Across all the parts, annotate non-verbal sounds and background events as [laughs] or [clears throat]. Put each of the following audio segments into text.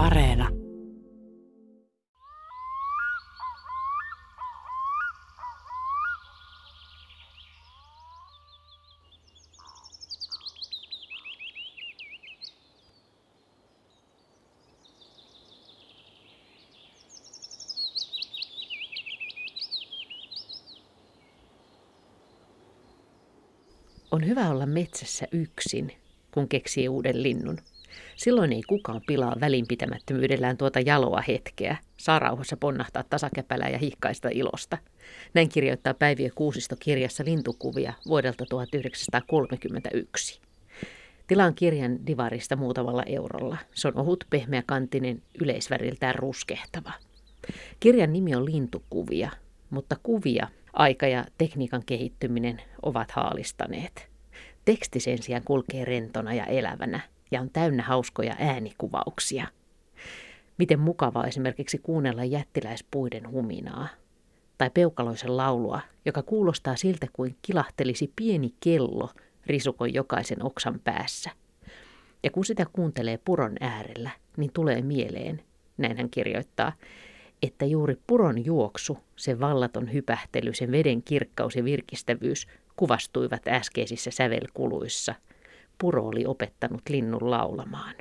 Areena. On hyvä olla metsässä yksin, kun keksii uuden linnun. Silloin ei kukaan pilaa välinpitämättömyydellään tuota jaloa hetkeä, saa rauhassa ponnahtaa tasakäpälää ja hihkaista ilosta. Näin kirjoittaa Päiviö Kuusisto kirjassa lintukuvia vuodelta 1931. Tilaan kirjan divarista muutamalla eurolla. Se on ohut, pehmeä kantinen, yleisväriltään ruskehtava. Kirjan nimi on Lintukuvia, mutta kuvia aika ja tekniikan kehittyminen ovat haalistaneet. Teksti sen sijaan kulkee rentona ja elävänä ja on täynnä hauskoja äänikuvauksia. Miten mukavaa esimerkiksi kuunnella jättiläispuiden huminaa tai peukaloisen laulua, joka kuulostaa siltä kuin kilahtelisi pieni kello risukon jokaisen oksan päässä. Ja kun sitä kuuntelee puron äärellä, niin tulee mieleen, näin hän kirjoittaa, että juuri puron juoksu, se vallaton hypähtely, sen veden kirkkaus ja virkistävyys kuvastuivat äskeisissä sävelkuluissa. Puro oli opettanut linnun laulamaan.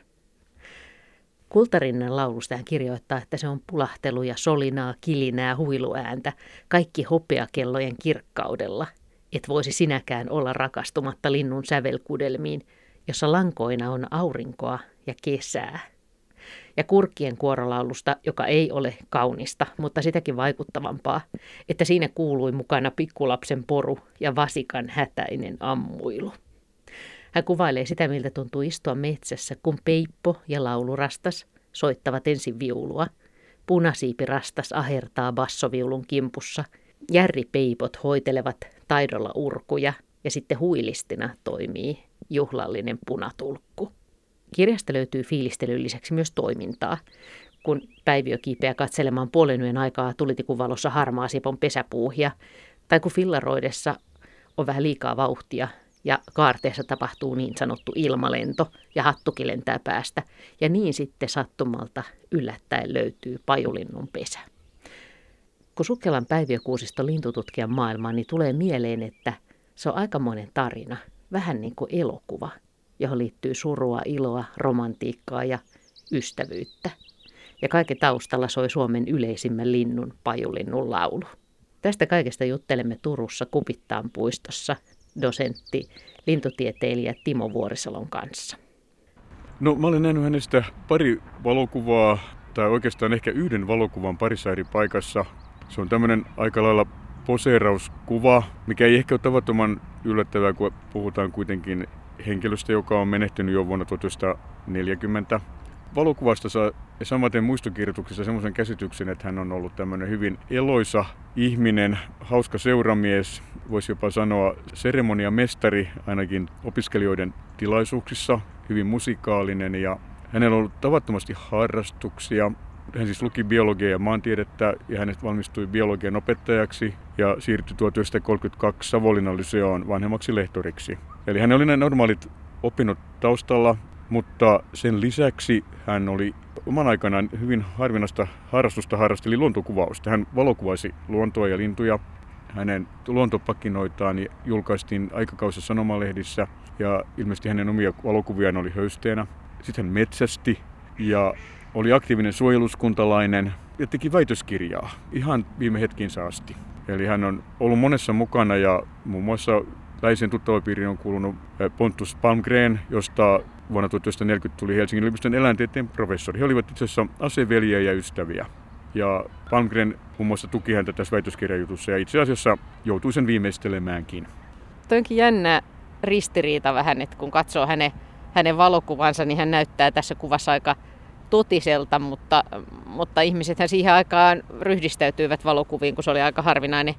Kultarinnan laulusta hän kirjoittaa, että se on pulahteluja, solinaa, kilinää, huiluääntä, kaikki hopeakellojen kirkkaudella, et voisi sinäkään olla rakastumatta linnun sävelkudelmiin, jossa lankoina on aurinkoa ja kesää ja kurkkien kuorolaulusta, joka ei ole kaunista, mutta sitäkin vaikuttavampaa, että siinä kuului mukana pikkulapsen poru ja vasikan hätäinen ammuilu. Hän kuvailee sitä, miltä tuntuu istua metsässä, kun peippo ja laulurastas soittavat ensin viulua. Punasiipirastas ahertaa bassoviulun kimpussa. Järripeipot hoitelevat taidolla urkuja ja sitten huilistina toimii juhlallinen punatulkku. Kirjasta löytyy fiilistelyn lisäksi myös toimintaa. Kun Päiviö kiipeää katselemaan puolen yön aikaa tulitikun valossa harmaa sipon pesäpuuhia, tai kun fillaroidessa on vähän liikaa vauhtia ja kaarteessa tapahtuu niin sanottu ilmalento ja hattukin lentää päästä, ja niin sitten sattumalta yllättäen löytyy pajulinnun pesä. Kun Sukkelan päiviökuusisto lintututkijan maailmaan, niin tulee mieleen, että se on aikamoinen tarina, vähän niin kuin elokuva – johon liittyy surua, iloa, romantiikkaa ja ystävyyttä. Ja kaiken taustalla soi Suomen yleisimmän linnun, pajulinnun laulu. Tästä kaikesta juttelemme Turussa Kupittaan puistossa dosentti, lintutieteilijä Timo Vuorisalon kanssa. No mä olen nähnyt hänestä pari valokuvaa, tai oikeastaan ehkä yhden valokuvan parissa eri paikassa. Se on tämmöinen aika lailla poseerauskuva, mikä ei ehkä ole tavattoman yllättävää, kun puhutaan kuitenkin henkilöstä, joka on menehtynyt jo vuonna 1940. Valokuvasta saa samaten muistokirjoituksessa semmoisen käsityksen, että hän on ollut tämmöinen hyvin eloisa ihminen, hauska seuramies, voisi jopa sanoa seremoniamestari ainakin opiskelijoiden tilaisuuksissa, hyvin musikaalinen ja hänellä on ollut tavattomasti harrastuksia. Hän siis luki biologiaa ja maantiedettä ja hänestä valmistui biologian opettajaksi ja siirtyi 1932 Savonlinnan lyseoon vanhemmaksi lehtoriksi. Eli hän oli ne normaalit opinnot taustalla, mutta sen lisäksi hän oli oman aikanaan hyvin harvinaista harrastusta harrasteli luontokuvausta. Hän valokuvasi luontoa ja lintuja. Hänen luontopakinoitaan julkaistiin aikakausissa sanomalehdissä ja ilmeisesti hänen omia valokuviaan oli höysteenä. Sitten hän metsästi ja oli aktiivinen suojeluskuntalainen ja teki väitöskirjaa ihan viime hetkinsä asti. Eli hän on ollut monessa mukana ja muun muassa Läisen tuttavapiiriin on kuulunut Pontus Palmgren, josta vuonna 1940 tuli Helsingin yliopiston eläintieteen professori. He olivat itse asiassa aseveljiä ja ystäviä. Ja Palmgren muun muassa tuki häntä tässä väitöskirjajutussa ja itse asiassa joutui sen viimeistelemäänkin. Toi onkin jännä ristiriita vähän, että kun katsoo hänen, hänen valokuvansa, niin hän näyttää tässä kuvassa aika totiselta, mutta, mutta ihmisethän siihen aikaan ryhdistäytyivät valokuviin, kun se oli aika harvinainen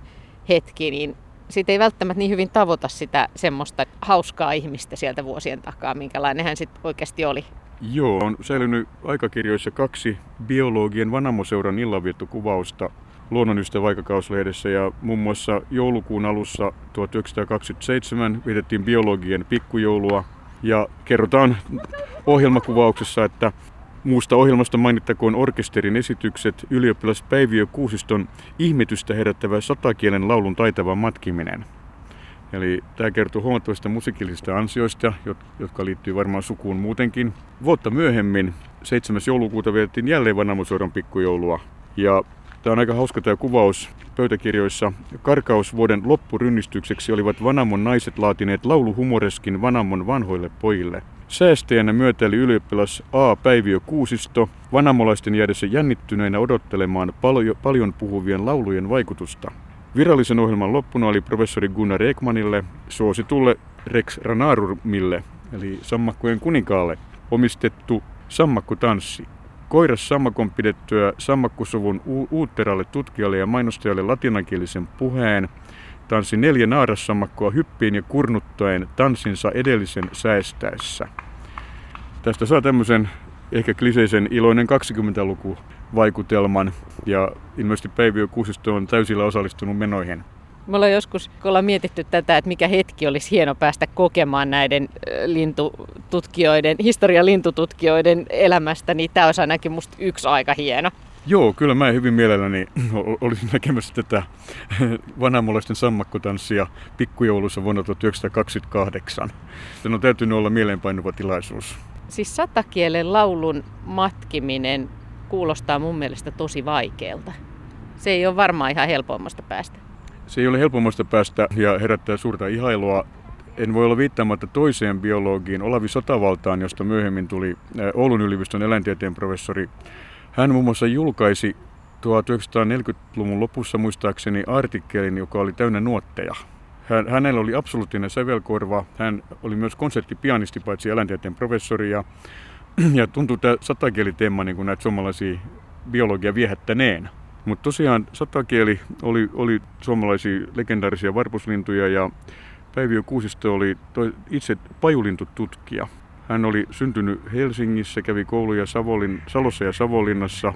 hetki, niin siitä ei välttämättä niin hyvin tavoita sitä semmoista hauskaa ihmistä sieltä vuosien takaa, minkälainen hän sitten oikeasti oli. Joo, on säilynyt aikakirjoissa kaksi biologien Vanamoseuran illanviettokuvausta luonnonystäväaikakauslehdessä ja muun muassa joulukuun alussa 1927 vietettiin biologien pikkujoulua ja kerrotaan ohjelmakuvauksessa, että Muusta ohjelmasta mainittakoon orkesterin esitykset ylioppilas Päiviö Kuusiston ihmetystä herättävä satakielen laulun taitava matkiminen. Eli tämä kertoo huomattavista musiikillisista ansioista, jotka liittyy varmaan sukuun muutenkin. Vuotta myöhemmin, 7. joulukuuta vietettiin jälleen Vanamosoiran pikkujoulua. Ja tämä on aika hauska tämä kuvaus pöytäkirjoissa. Karkausvuoden loppurynnistykseksi olivat Vanamon naiset laatineet lauluhumoreskin Vanamon vanhoille pojille. Säästäjänä myötäili ylioppilas A. Päiviö Kuusisto, vanamolaisten jäädessä jännittyneinä odottelemaan paljon, paljon puhuvien laulujen vaikutusta. Virallisen ohjelman loppuna oli professori Gunnar Ekmanille, suositulle Rex Ranarumille, eli sammakkojen kuninkaalle, omistettu sammakkotanssi. Koiras sammakon pidettyä sammakkusuvun uutteralle tutkijalle ja mainostajalle latinankielisen puheen, tanssi neljä naarassammakkoa hyppiin ja kurnuttaen tanssinsa edellisen säästäessä. Tästä saa tämmöisen ehkä kliseisen iloinen 20-luku vaikutelman ja ilmeisesti Päiviö Kuusisto on täysillä osallistunut menoihin. Me ollaan joskus, kun ollaan mietitty tätä, että mikä hetki olisi hieno päästä kokemaan näiden lintututkijoiden, historian lintututkijoiden elämästä, niin tämä olisi ainakin musta yksi aika hieno. Joo, kyllä mä hyvin mielelläni [clears throat] olisin näkemässä tätä [laughs] vanhamolaisten sammakkotanssia pikkujoulussa vuonna 1928. Se on täytynyt olla mieleenpainuva tilaisuus. Siis satakielen laulun matkiminen kuulostaa mun mielestä tosi vaikealta. Se ei ole varmaan ihan helpommasta päästä. Se ei ole helpommasta päästä ja herättää suurta ihailua. En voi olla viittaamatta toiseen biologiin, Olavi Sotavaltaan, josta myöhemmin tuli Oulun yliopiston eläintieteen professori. Hän muun muassa julkaisi 1940-luvun lopussa muistaakseni artikkelin, joka oli täynnä nuotteja. Hän, hänellä oli absoluuttinen sävelkorva. Hän oli myös konserttipianisti, paitsi eläintieteen professori. Ja ja tuntuu tämä satakieliteema niin kuin näitä suomalaisia biologia viehättäneen. Mutta tosiaan satakieli oli, oli suomalaisia legendaarisia varpuslintuja ja Päiviö Kuusisto oli toi itse pajulintututkija. Hän oli syntynyt Helsingissä, kävi kouluja Savolin, Salossa ja Savonlinnassa,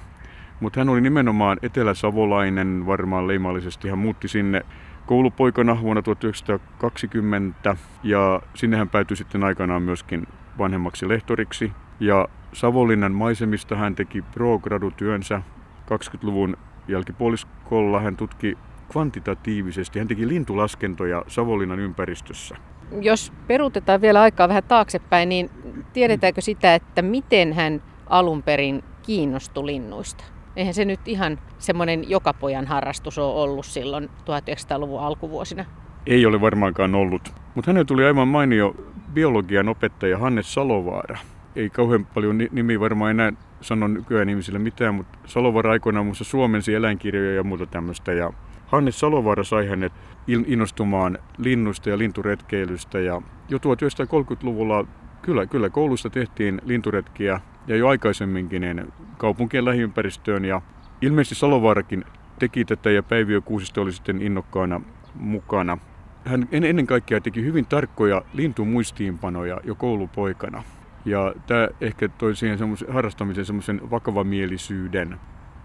mutta hän oli nimenomaan eteläsavolainen varmaan leimallisesti. Hän muutti sinne koulupoikana vuonna 1920 ja sinne hän päätyi sitten aikanaan myöskin vanhemmaksi lehtoriksi. Ja Savonlinnan maisemista hän teki pro-gradutyönsä 20-luvun jälkipuoliskolla. Hän tutki kvantitatiivisesti. Hän teki lintulaskentoja Savonlinnan ympäristössä. Jos peruutetaan vielä aikaa vähän taaksepäin, niin tiedetäänkö sitä, että miten hän alun perin kiinnostui linnuista? Eihän se nyt ihan semmoinen jokapojan harrastus ole ollut silloin 1900-luvun alkuvuosina. Ei ole varmaankaan ollut. Mutta hänelle tuli aivan mainio biologian opettaja Hannes Salovaara ei kauhean paljon nimi varmaan enää sano nykyään ihmisille mitään, mutta Salovaara aikoinaan muassa suomensi eläinkirjoja ja muuta tämmöistä. Ja Hannes Salovaara sai hänet innostumaan linnusta ja linturetkeilystä. Ja jo 1930-luvulla kyllä, kyllä koulussa tehtiin linturetkiä ja jo aikaisemminkin niin kaupunkien lähiympäristöön. Ja ilmeisesti Salovaarakin teki tätä ja Päiviö Kuusisto oli sitten innokkaana mukana. Hän ennen kaikkea teki hyvin tarkkoja lintumuistiinpanoja jo koulupoikana. Ja tämä ehkä toi siihen harrastamisen semmoisen vakavamielisyyden.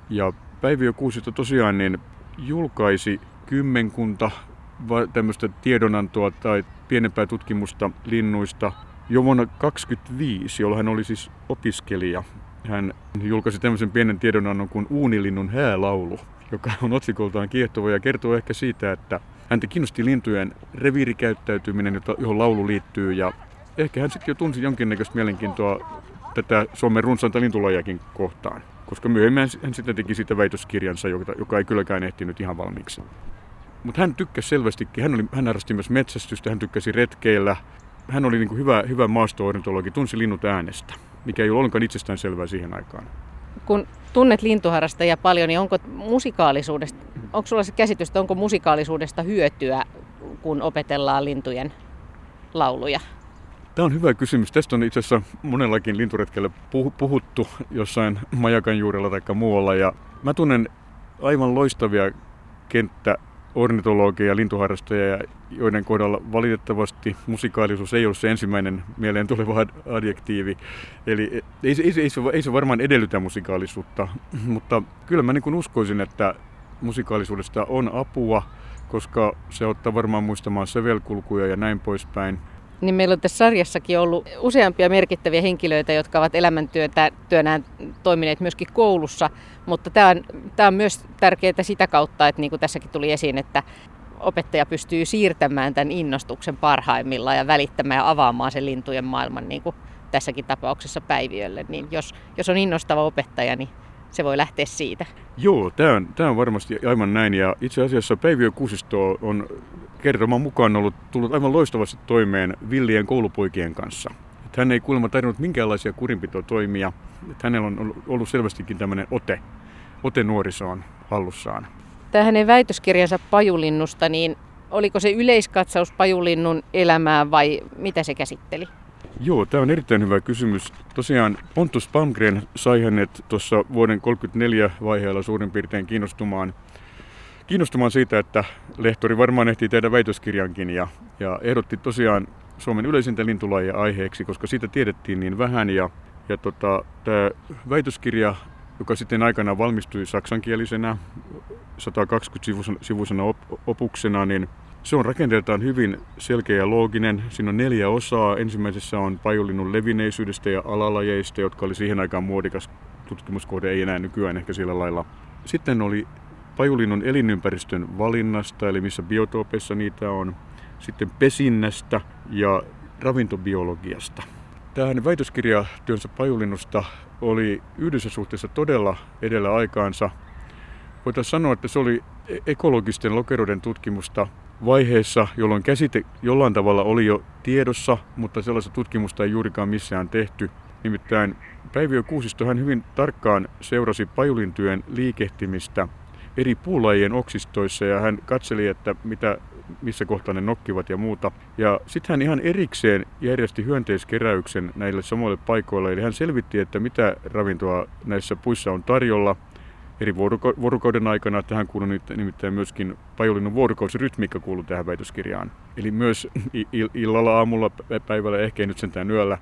Ja Päiviö Kuusista tosiaan niin julkaisi kymmenkunta tämmöistä tiedonantoa tai pienempää tutkimusta linnuista jo vuonna 1925, jolloin hän oli siis opiskelija. Hän julkaisi tämmöisen pienen tiedonannon kuin Uunilinnun häälaulu, joka on otsikoltaan kiehtova ja kertoo ehkä siitä, että häntä kiinnosti lintujen reviirikäyttäytyminen, johon laulu liittyy ja ehkä hän sitten jo tunsi jonkinnäköistä mielenkiintoa tätä Suomen runsainta lintulajakin kohtaan. Koska myöhemmin hän sitten teki siitä väitöskirjansa, joka, joka ei kylläkään ehtinyt ihan valmiiksi. Mutta hän tykkäsi selvästikin, hän, oli, hän harrasti myös metsästystä, hän tykkäsi retkeillä. Hän oli niin kuin hyvä, hyvä maasto-ornitologi, tunsi linnut äänestä, mikä ei ollut ollenkaan itsestään selvää siihen aikaan. Kun tunnet lintuharrastajia paljon, niin onko musikaalisuudesta, onko sulla se käsitys, että onko musikaalisuudesta hyötyä, kun opetellaan lintujen lauluja? Tämä on hyvä kysymys. Tästä on itse asiassa monellakin linturetkellä puhuttu jossain majakan juurella tai muualla. Ja mä tunnen aivan loistavia kenttä ja lintuharrastajia, joiden kohdalla valitettavasti musikaalisuus ei ole se ensimmäinen mieleen tuleva adjektiivi. Eli ei se, ei, se, ei, se, ei se varmaan edellytä musikaalisuutta, mutta kyllä mä niin uskoisin, että musikaalisuudesta on apua, koska se ottaa varmaan muistamaan sävelkulkuja ja näin poispäin. Niin meillä on tässä sarjassakin ollut useampia merkittäviä henkilöitä, jotka ovat elämäntyötä työnään toimineet myöskin koulussa, mutta tämä on, tämä on myös tärkeää sitä kautta, että niin kuin tässäkin tuli esiin, että opettaja pystyy siirtämään tämän innostuksen parhaimmillaan ja välittämään ja avaamaan sen lintujen maailman, niin kuin tässäkin tapauksessa päiviölle. Niin jos, jos on innostava opettaja, niin se voi lähteä siitä. Joo, tämä on, tämä on varmasti aivan näin. Ja itse asiassa Päiviö Kuusisto on kertoman mukaan ollut tullut aivan loistavasti toimeen villien koulupoikien kanssa. Että hän ei kuulemma tarvinnut minkäänlaisia kurinpitotoimia. Että hänellä on ollut selvästikin tämmöinen ote, ote nuorisoon hallussaan. Tämä hänen väitöskirjansa pajulinnusta, niin oliko se yleiskatsaus pajulinnun elämää vai mitä se käsitteli? Joo, tämä on erittäin hyvä kysymys. Tosiaan Pontus Palmgren sai hänet tuossa vuoden 1934 vaiheella suurin piirtein kiinnostumaan, kiinnostumaan siitä, että lehtori varmaan ehtii tehdä väitöskirjankin ja, ja ehdotti tosiaan Suomen yleisintä lintulajia aiheeksi, koska siitä tiedettiin niin vähän ja, ja tota, tämä väitöskirja, joka sitten aikanaan valmistui saksankielisenä 120-sivuisena op- opuksena, niin se on rakenteeltaan hyvin selkeä ja looginen. Siinä on neljä osaa. Ensimmäisessä on pajulinnun levinneisyydestä ja alalajeista, jotka oli siihen aikaan muodikas tutkimuskohde, ei enää nykyään ehkä sillä lailla. Sitten oli pajulinnun elinympäristön valinnasta, eli missä biotoopeissa niitä on. Sitten pesinnästä ja ravintobiologiasta. Tähän väitöskirjatyönsä pajulinnusta oli yhdessä suhteessa todella edellä aikaansa. Voitaisiin sanoa, että se oli e- ekologisten lokeroiden tutkimusta vaiheessa, jolloin käsite jollain tavalla oli jo tiedossa, mutta sellaista tutkimusta ei juurikaan missään tehty. Nimittäin Päiviö Kuusisto hän hyvin tarkkaan seurasi pajulintyön liikehtimistä eri puulajien oksistoissa ja hän katseli, että mitä, missä kohtaa ne nokkivat ja muuta. Ja sitten hän ihan erikseen järjesti hyönteiskeräyksen näille samoille paikoille. Eli hän selvitti, että mitä ravintoa näissä puissa on tarjolla – eri vuorokauden aikana. Tähän kuuluu nimittäin myöskin pajulinnon vuorokausirytmiikka kuuluu tähän väitöskirjaan. Eli myös illalla, aamulla, päivällä, ehkä ei nyt sentään yöllä.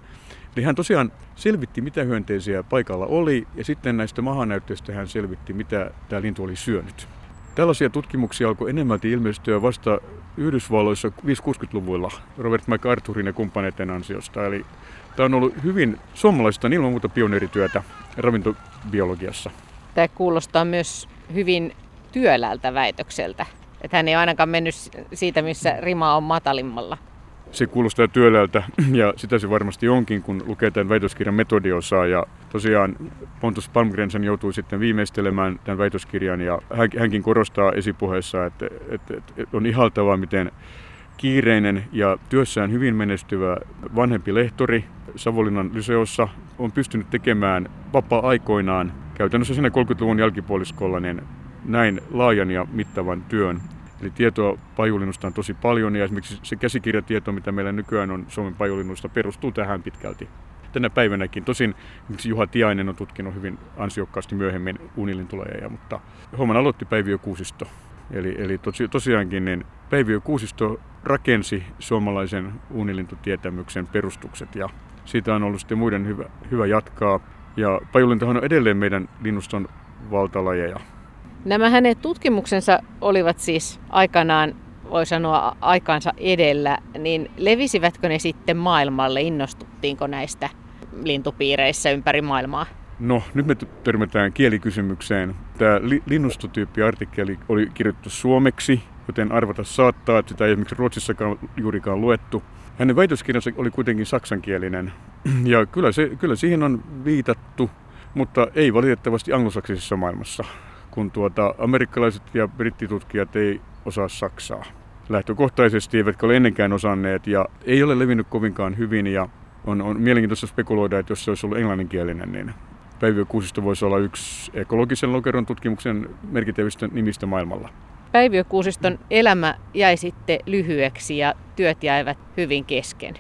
Eli hän tosiaan selvitti, mitä hyönteisiä paikalla oli, ja sitten näistä mahanäytteistä hän selvitti, mitä tämä lintu oli syönyt. Tällaisia tutkimuksia alkoi enemmälti ilmestyä vasta Yhdysvalloissa 5-60-luvulla Robert MacArthurin ja kumppaneiden ansiosta. Eli tämä on ollut hyvin suomalaista ilman muuta pioneerityötä ravintobiologiassa. Tämä kuulostaa myös hyvin työläältä väitökseltä. Että hän ei ainakaan mennyt siitä, missä rima on matalimmalla. Se kuulostaa työläältä [clears throat] ja sitä se varmasti onkin, kun lukee tämän väitöskirjan metodiosaa. Ja tosiaan Pontus Palmgrensen joutui sitten viimeistelemään tämän väitöskirjan ja hänkin korostaa esipuheessa, että, että, että on ihaltavaa, miten kiireinen ja työssään hyvin menestyvä vanhempi lehtori Savonlinnan lyseossa on pystynyt tekemään vapaa-aikoinaan käytännössä siinä 30-luvun jälkipuoliskolla niin näin laajan ja mittavan työn. Eli tietoa pajulinnusta on tosi paljon ja esimerkiksi se käsikirjatieto, mitä meillä nykyään on Suomen pajulinnusta, perustuu tähän pitkälti. Tänä päivänäkin, tosin Juha Tiainen on tutkinut hyvin ansiokkaasti myöhemmin unilintuleja, mutta homman aloitti Päiviö Kuusisto. Eli, eli tosi, tosiaankin niin Päiviö Kuusisto rakensi suomalaisen unilintutietämyksen perustukset ja siitä on ollut sitten muiden hyvä, hyvä jatkaa. Ja pajulintahan on edelleen meidän linnuston valtalajeja. Nämä hänen tutkimuksensa olivat siis aikanaan, voi sanoa aikaansa edellä, niin levisivätkö ne sitten maailmalle? Innostuttiinko näistä lintupiireissä ympäri maailmaa? No, nyt me törmätään kielikysymykseen. Tämä linnustotyyppi-artikkeli oli kirjoitettu suomeksi, joten arvata saattaa, että sitä ei esimerkiksi Ruotsissakaan juurikaan luettu. Hänen väitöskirjansa oli kuitenkin saksankielinen, [clears throat] ja kyllä, se, kyllä siihen on viitattu, mutta ei valitettavasti anglosaksisessa maailmassa, kun tuota, amerikkalaiset ja brittitutkijat ei osaa saksaa lähtökohtaisesti, eivätkä ole ennenkään osanneet, ja ei ole levinnyt kovinkaan hyvin, ja on, on mielenkiintoista spekuloida, että jos se olisi ollut englanninkielinen, niin Päiviö Kuusisto voisi olla yksi ekologisen lokeron tutkimuksen merkittävistä nimistä maailmalla. Päiviökuusiston elämä jäi sitten lyhyeksi ja työt jäivät hyvin kesken.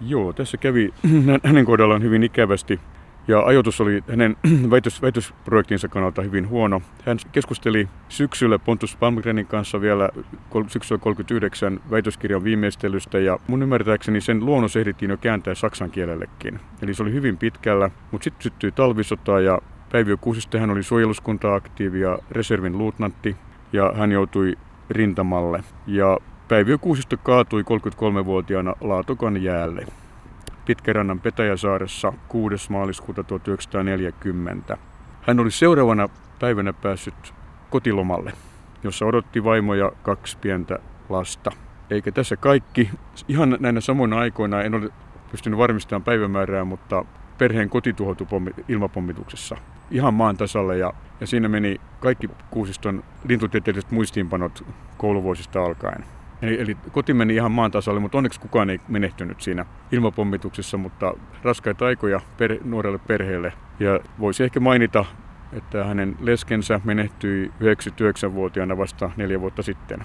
Joo, tässä kävi [clears throat] hänen kohdallaan hyvin ikävästi. Ja ajoitus oli hänen [clears throat] väitös, väitösprojektinsa kannalta hyvin huono. Hän keskusteli syksyllä Pontus Palmgrenin kanssa vielä syksyllä 39 väitöskirjan viimeistelystä ja mun ymmärtääkseni sen luonnos ehdittiin jo kääntää saksan kielellekin. Eli se oli hyvin pitkällä, mutta sitten syttyi talvisota ja Päiviö Kuusista hän oli suojeluskunta-aktiivi ja reservin luutnantti ja hän joutui rintamalle. Ja Päiviö Kuusisto kaatui 33-vuotiaana Laatokan jäälle. Pitkärannan Petäjäsaaressa 6. maaliskuuta 1940. Hän oli seuraavana päivänä päässyt kotilomalle, jossa odotti vaimo ja kaksi pientä lasta. Eikä tässä kaikki. Ihan näinä samoina aikoina en ole pystynyt varmistamaan päivämäärää, mutta perheen koti tuhoutui ilmapommituksessa ihan maan tasalle ja, ja siinä meni kaikki Kuusiston lintutieteelliset muistiinpanot kouluvuosista alkaen. Eli, eli koti meni ihan maan tasalle, mutta onneksi kukaan ei menehtynyt siinä ilmapommituksessa, mutta raskaita aikoja per, nuorelle perheelle. Ja voisi ehkä mainita, että hänen leskensä menehtyi 99-vuotiaana vasta neljä vuotta sitten.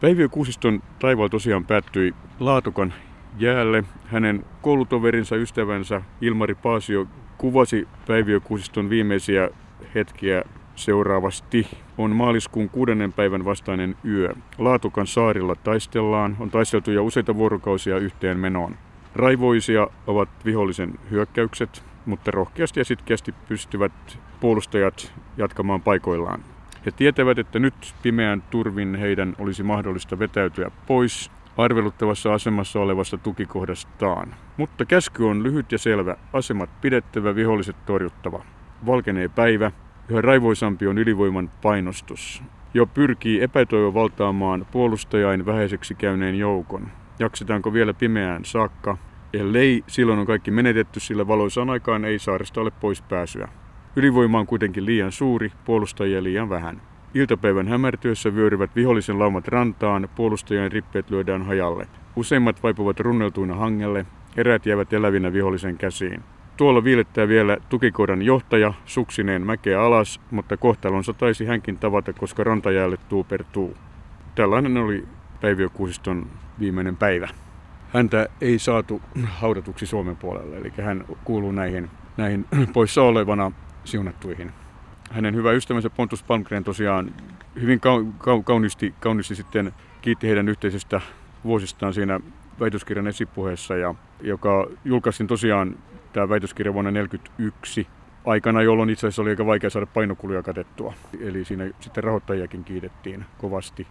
Päiviö Kuusiston taivaalla tosiaan päättyi Laatokan jäälle. Hänen koulutoverinsa, ystävänsä Ilmari Paasio kuvasi Päiviö Kuusiston viimeisiä hetkiä seuraavasti. On maaliskuun kuudennen päivän vastainen yö. Laatukan saarilla taistellaan, on taisteltu jo useita vuorokausia yhteen menoon. Raivoisia ovat vihollisen hyökkäykset, mutta rohkeasti ja sitkeästi pystyvät puolustajat jatkamaan paikoillaan. He tietävät, että nyt pimeän turvin heidän olisi mahdollista vetäytyä pois arveluttavassa asemassa olevasta tukikohdastaan. Mutta käsky on lyhyt ja selvä. Asemat pidettävä, viholliset torjuttava. Valkenee päivä. Yhä raivoisampi on ylivoiman painostus. Jo pyrkii epätoivo valtaamaan puolustajain vähäiseksi käyneen joukon. Jaksetaanko vielä pimeään saakka? Ellei, silloin on kaikki menetetty, sillä valoisaan aikaan ei saaresta ole pois pääsyä. Ylivoima on kuitenkin liian suuri, puolustajia liian vähän. Iltapäivän hämärtyessä vyöryvät vihollisen laumat rantaan, puolustajien rippeet lyödään hajalle. Useimmat vaipuvat runneltuina hangelle, eräät jäävät elävinä vihollisen käsiin. Tuolla viilettää vielä tukikohdan johtaja suksineen mäkeä alas, mutta kohtalonsa taisi hänkin tavata, koska rantajäälle tuupertuu. Tällainen oli Päiviö Kuusiston viimeinen päivä. Häntä ei saatu haudatuksi Suomen puolelle, eli hän kuuluu näihin, näihin [clears throat] poissa olevana siunattuihin hänen hyvä ystävänsä Pontus Palmgren tosiaan hyvin kauniisti, kauniisti sitten kiitti heidän yhteisestä vuosistaan siinä väitöskirjan esipuheessa, ja, joka julkaistiin tosiaan tämä väitöskirja vuonna 1941 aikana, jolloin itse asiassa oli aika vaikea saada painokuluja katettua. Eli siinä sitten rahoittajiakin kiitettiin kovasti.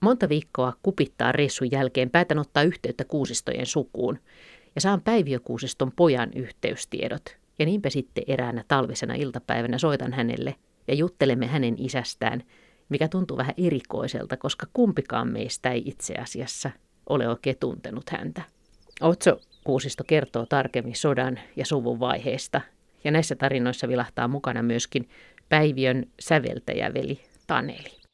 Monta viikkoa kupittaa reissun jälkeen päätän ottaa yhteyttä kuusistojen sukuun – ja saan Päiviökuusiston pojan yhteystiedot. Ja niinpä sitten eräänä talvisena iltapäivänä soitan hänelle ja juttelemme hänen isästään, mikä tuntuu vähän erikoiselta, koska kumpikaan meistä ei itse asiassa ole oikein tuntenut häntä. Otso Kuusisto kertoo tarkemmin sodan ja suvun vaiheesta, ja näissä tarinoissa vilahtaa mukana myöskin Päiviön säveltäjäveli Taneli.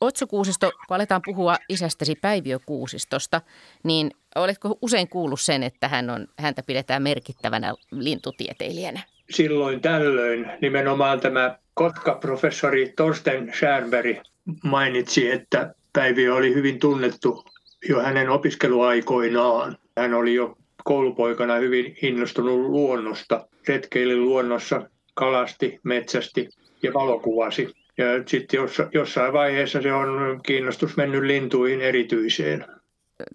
Otso Kuusisto, kun aletaan puhua isästäsi Päiviö Kuusistosta, niin oletko usein kuullut sen, että hän on, häntä pidetään merkittävänä lintutieteilijänä? Silloin tällöin nimenomaan tämä Kotka-professori Torsten Schärberg mainitsi, että Päiviö oli hyvin tunnettu jo hänen opiskeluaikoinaan. Hän oli jo koulupoikana hyvin innostunut luonnosta, retkeili luonnossa, kalasti, metsästi ja valokuvasi. Ja sitten jossain vaiheessa se on kiinnostus mennyt lintuihin erityiseen.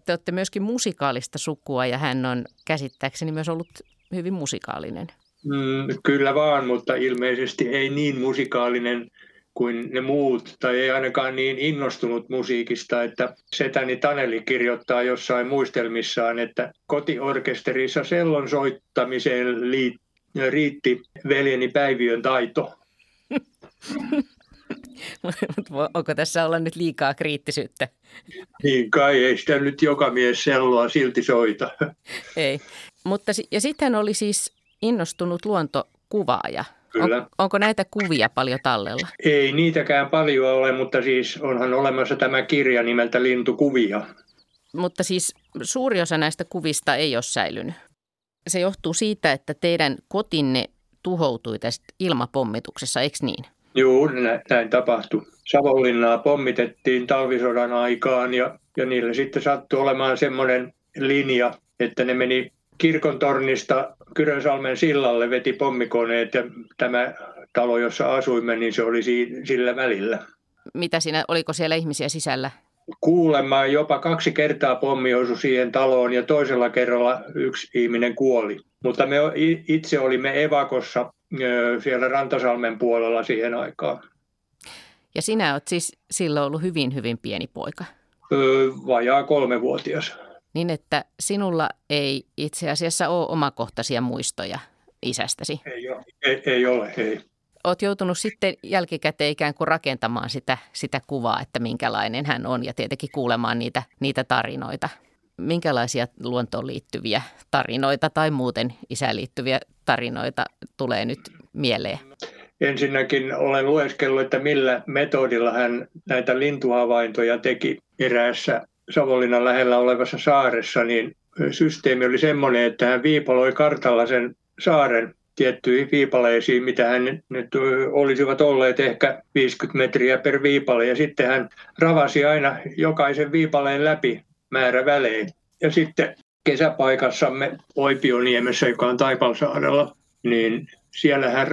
Te olette myöskin musikaalista sukua ja hän on käsittääkseni myös ollut hyvin musikaalinen. Mm, kyllä vaan, mutta ilmeisesti ei niin musikaalinen kuin ne muut, tai ei ainakaan niin innostunut musiikista, että Setäni Taneli kirjoittaa jossain muistelmissaan, että kotiorkesterissa sellon soittamiseen riitti veljeni Päiviön taito. [laughs] Onko tässä olla nyt liikaa kriittisyyttä? Niin kai, ei sitä nyt joka mies selloa silti soita. [laughs] Ei, mutta ja sitten oli siis innostunut luontokuvaaja. Kyllä. On, onko näitä kuvia paljon tallella? Ei niitäkään paljon ole, mutta siis onhan olemassa tämä kirja nimeltä Lintukuvia. Mutta siis suuri osa näistä kuvista ei ole säilynyt. Se johtuu siitä, että teidän kotinne tuhoutui tästä ilmapommituksessa, eikö niin? Joo, näin tapahtui. Savonlinnaa pommitettiin talvisodan aikaan ja, ja niillä sitten sattui olemaan semmoinen linja, että ne meni kirkon tornista Kyrönsalmen sillalle, veti pommikoneet ja tämä talo, jossa asuimme, niin se oli sillä välillä. Mitä siinä, oliko siellä ihmisiä sisällä? Kuulemma jopa kaksi kertaa pommi osui siihen taloon ja toisella kerralla yksi ihminen kuoli. Mutta me itse olimme evakossa siellä Rantasalmen puolella siihen aikaan. Ja sinä olet siis silloin ollut hyvin, hyvin pieni poika. Vajaa kolmevuotias. Niin, että sinulla ei itse asiassa ole omakohtaisia muistoja isästäsi. Ei ole, ei, ei ole, ei. Olet joutunut sitten jälkikäteen ikään kuin rakentamaan sitä, sitä kuvaa, että minkälainen hän on ja tietenkin kuulemaan niitä, niitä tarinoita. Minkälaisia luontoon liittyviä tarinoita tai muuten isään liittyviä tarinoita tulee nyt mieleen? Ensinnäkin olen lueskellut, että millä metodilla hän näitä lintuhavaintoja teki eräässä Savonlinnan lähellä olevassa saaressa, niin systeemi oli semmoinen, että hän viipaloi kartalla sen saaren tiettyihin viipaleisiin, mitä hän nyt olisivat olleet ehkä 50 metriä per viipale. Ja sitten hän ravasi aina jokaisen viipaleen läpi määrä välein. Ja sitten kesäpaikassamme Oipioniemessä, joka on Taipalsaarella, niin siellä hän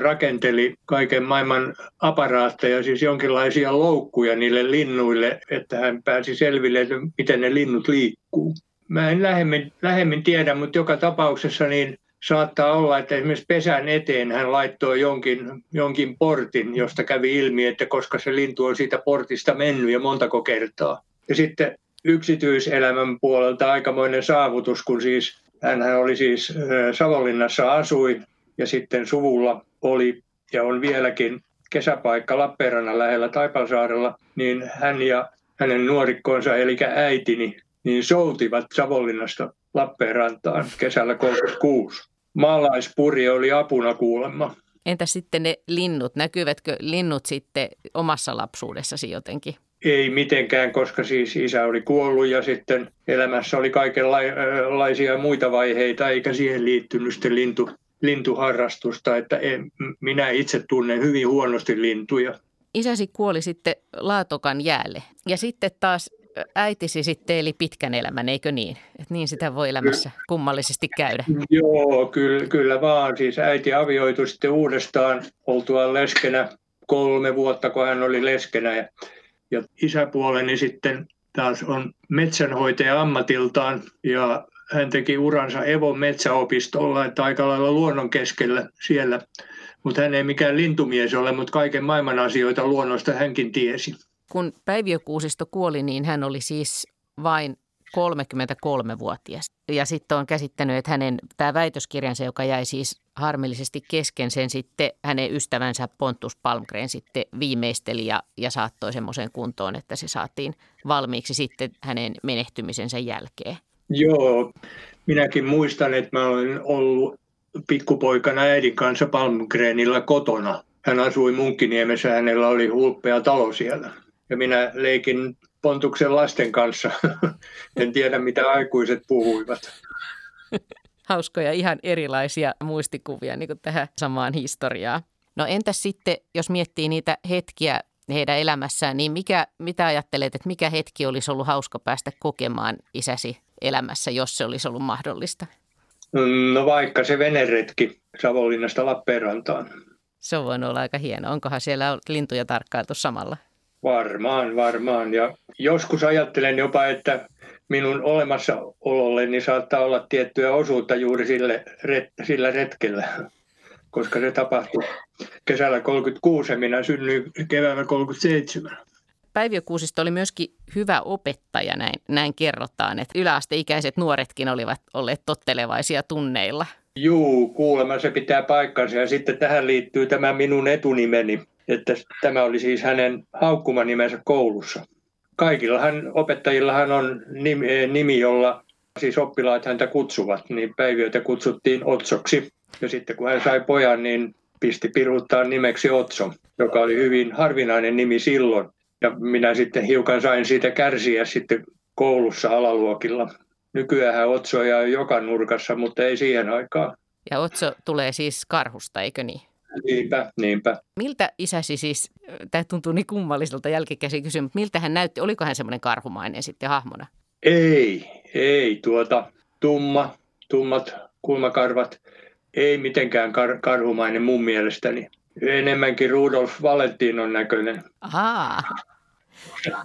rakenteli kaiken maailman aparaatteja, siis jonkinlaisia loukkuja niille linnuille, että hän pääsi selville, että miten ne linnut liikkuu. Mä en lähemmin, lähemmin tiedä, mutta joka tapauksessa niin saattaa olla, että esimerkiksi pesän eteen hän laittoi jonkin, jonkin portin, josta kävi ilmi, että koska se lintu on siitä portista mennyt ja montako kertaa. Ja sitten yksityiselämän puolelta aikamoinen saavutus, kun siis hän oli siis Savonlinnassa asui ja sitten suvulla oli ja on vieläkin kesäpaikka Lappeenrannan lähellä Taipalsaarella, niin hän ja hänen nuorikkoonsa, eli äitini, niin soutivat Savonlinnasta Lappeenrantaan kesällä 36. Maalaispuri oli apuna kuulemma. Entä sitten ne linnut? Näkyvätkö linnut sitten omassa lapsuudessasi jotenkin? Ei mitenkään, koska siis isä oli kuollut ja sitten elämässä oli kaikenlaisia muita vaiheita, eikä siihen liittynyt sitten lintu, lintuharrastusta, että en, minä itse tunnen hyvin huonosti lintuja. Isäsi kuoli sitten Laatokan jäälle ja sitten taas äitisi sitten eli pitkän elämän, eikö niin? Et niin sitä voi elämässä kummallisesti käydä. Joo, kyllä, kyllä vaan. Siis äiti avioitui sitten uudestaan oltua leskenä kolme vuotta, kun hän oli leskenä. Ja, ja isäpuoleni sitten taas on metsänhoitaja ammatiltaan ja hän teki uransa Evon metsäopistolla, että aika lailla luonnon keskellä siellä. Mutta hän ei mikään lintumies ole, mutta kaiken maailman asioita luonnosta hänkin tiesi. Kun Päiviö Kuusisto kuoli, niin hän oli siis vain 33-vuotias. Ja sitten on käsittänyt, että hänen tämä väitöskirjansa, joka jäi siis harmillisesti kesken, sen sitten hänen ystävänsä Pontus Palmgren sitten viimeisteli ja, ja saattoi semmoiseen kuntoon, että se saatiin valmiiksi sitten hänen menehtymisensä jälkeen. Joo, minäkin muistan, että mä olen ollut pikkupoikana äidin kanssa Palmgrenilla kotona. Hän asui Munkkiniemessä, hänellä oli hulppea talo siellä. Ja minä leikin Pontuksen lasten kanssa. [laughs] en tiedä, mitä aikuiset puhuivat. Hauskoja, ihan erilaisia muistikuvia niin tähän samaan historiaan. No entäs sitten, jos miettii niitä hetkiä heidän elämässään, niin mikä, mitä ajattelet, että mikä hetki olisi ollut hauska päästä kokemaan isäsi elämässä, jos se olisi ollut mahdollista? No vaikka se veneretki Savonlinnasta Lappeenrantaan. Se on voinut olla aika hieno. Onkohan siellä lintuja tarkkailtu samalla? Varmaan, varmaan. Ja joskus ajattelen jopa, että minun olemassaololleni saattaa olla tiettyä osuutta juuri sille, sillä retkellä, koska se tapahtui kesällä 36 ja minä synnyin keväällä 37. Päiviö Kuusisto oli myöskin hyvä opettaja, näin, näin kerrotaan, että yläasteikäiset nuoretkin olivat olleet tottelevaisia tunneilla. Juu, kuulemma se pitää paikkansa ja sitten tähän liittyy tämä minun etunimeni, että tämä oli siis hänen haukkumanimensä koulussa. Kaikillahan opettajillahan on nimi, nimi, jolla siis oppilaat häntä kutsuvat, niin päiviöitä kutsuttiin Otsoksi. Ja sitten kun hän sai pojan, niin pisti piruuttaa nimeksi Otso, joka oli hyvin harvinainen nimi silloin. Ja minä sitten hiukan sain siitä kärsiä sitten koulussa alaluokilla. Nykyään Otsoja on joka nurkassa, mutta ei siihen aikaan. Ja Otso tulee siis karhusta, eikö niin? Niinpä, niinpä. Miltä isäsi siis, tämä tuntuu niin kummalliselta jälkikäsin kysyä, mutta miltä hän näytti, oliko hän semmoinen karhumainen sitten hahmona? Ei, ei tuota, tumma, tummat kulmakarvat, ei mitenkään kar- karhumainen mun mielestäni. Enemmänkin Rudolf Valentinon näköinen. Ahaa. [laughs]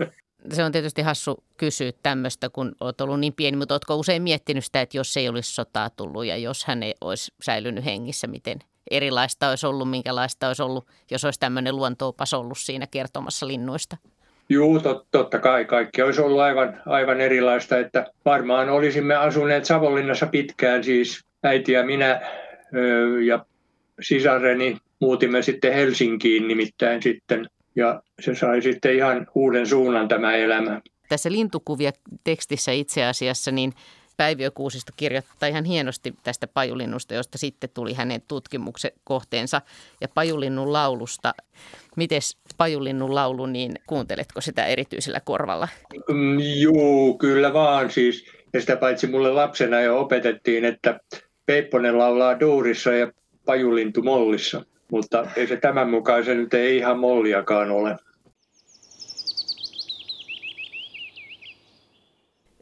Se on tietysti hassu kysyä tämmöistä, kun olet ollut niin pieni, mutta oletko usein miettinyt sitä, että jos ei olisi sotaa tullut ja jos hän ei olisi säilynyt hengissä, miten erilaista olisi ollut, minkälaista olisi ollut, jos olisi tämmöinen luontoopas ollut siinä kertomassa linnuista? Joo, tot, totta kai. Kaikki olisi ollut aivan, aivan erilaista. Että varmaan olisimme asuneet Savonlinnassa pitkään, siis äiti ja minä ja sisareni muutimme sitten Helsinkiin nimittäin sitten. Ja se sai sitten ihan uuden suunnan tämä elämä. Tässä lintukuvia tekstissä itse asiassa, niin Päiviö Kuusisto kirjoittaa ihan hienosti tästä pajulinnusta, josta sitten tuli hänen tutkimuksen kohteensa ja pajulinnun laulusta. Mites pajulinnun laulu, niin kuunteletko sitä erityisellä korvalla? Mm, Joo, kyllä vaan siis. Ja sitä paitsi mulle lapsena jo opetettiin, että Peipponen laulaa duurissa ja pajulintu mollissa. Mutta ei se tämän mukaan se nyt ei ihan molliakaan ole.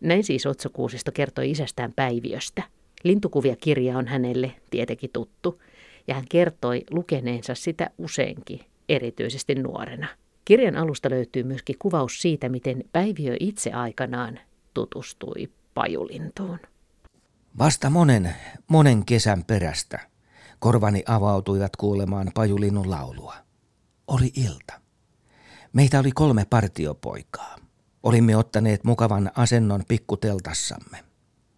Näin siis Otsokuusisto kertoi isästään Päiviöstä. Lintukuvia kirja on hänelle tietenkin tuttu, ja hän kertoi lukeneensa sitä useinkin, erityisesti nuorena. Kirjan alusta löytyy myöskin kuvaus siitä, miten Päiviö itse aikanaan tutustui pajulintuun. Vasta monen, monen kesän perästä korvani avautuivat kuulemaan pajulinnun laulua. Oli ilta. Meitä oli kolme partiopoikaa. Olimme ottaneet mukavan asennon pikkuteltassamme.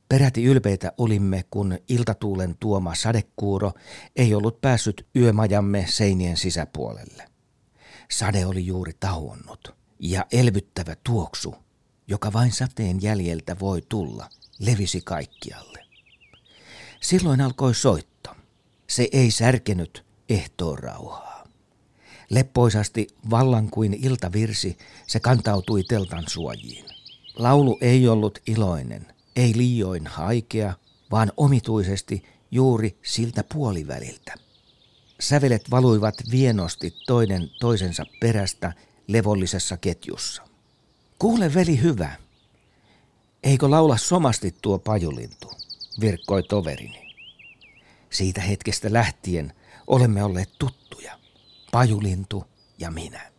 Peräti ylpeitä olimme, kun iltatuulen tuoma sadekuuro ei ollut päässyt yömajamme seinien sisäpuolelle. Sade oli juuri tauonnut, ja elvyttävä tuoksu, joka vain sateen jäljeltä voi tulla, levisi kaikkialle. Silloin alkoi soitto. Se ei särkenyt ehtoon rauhaa. Leppoisasti vallan kuin iltavirsi se kantautui teltan suojiin. Laulu ei ollut iloinen, ei liioin haikea, vaan omituisesti juuri siltä puoliväliltä. Sävelet valuivat vienosti toinen toisensa perästä levollisessa ketjussa. Kuule veli hyvä, eikö laula somasti tuo pajulintu, virkkoi toverini. Siitä hetkestä lähtien olemme olleet tuttuja pajulintu ja minä.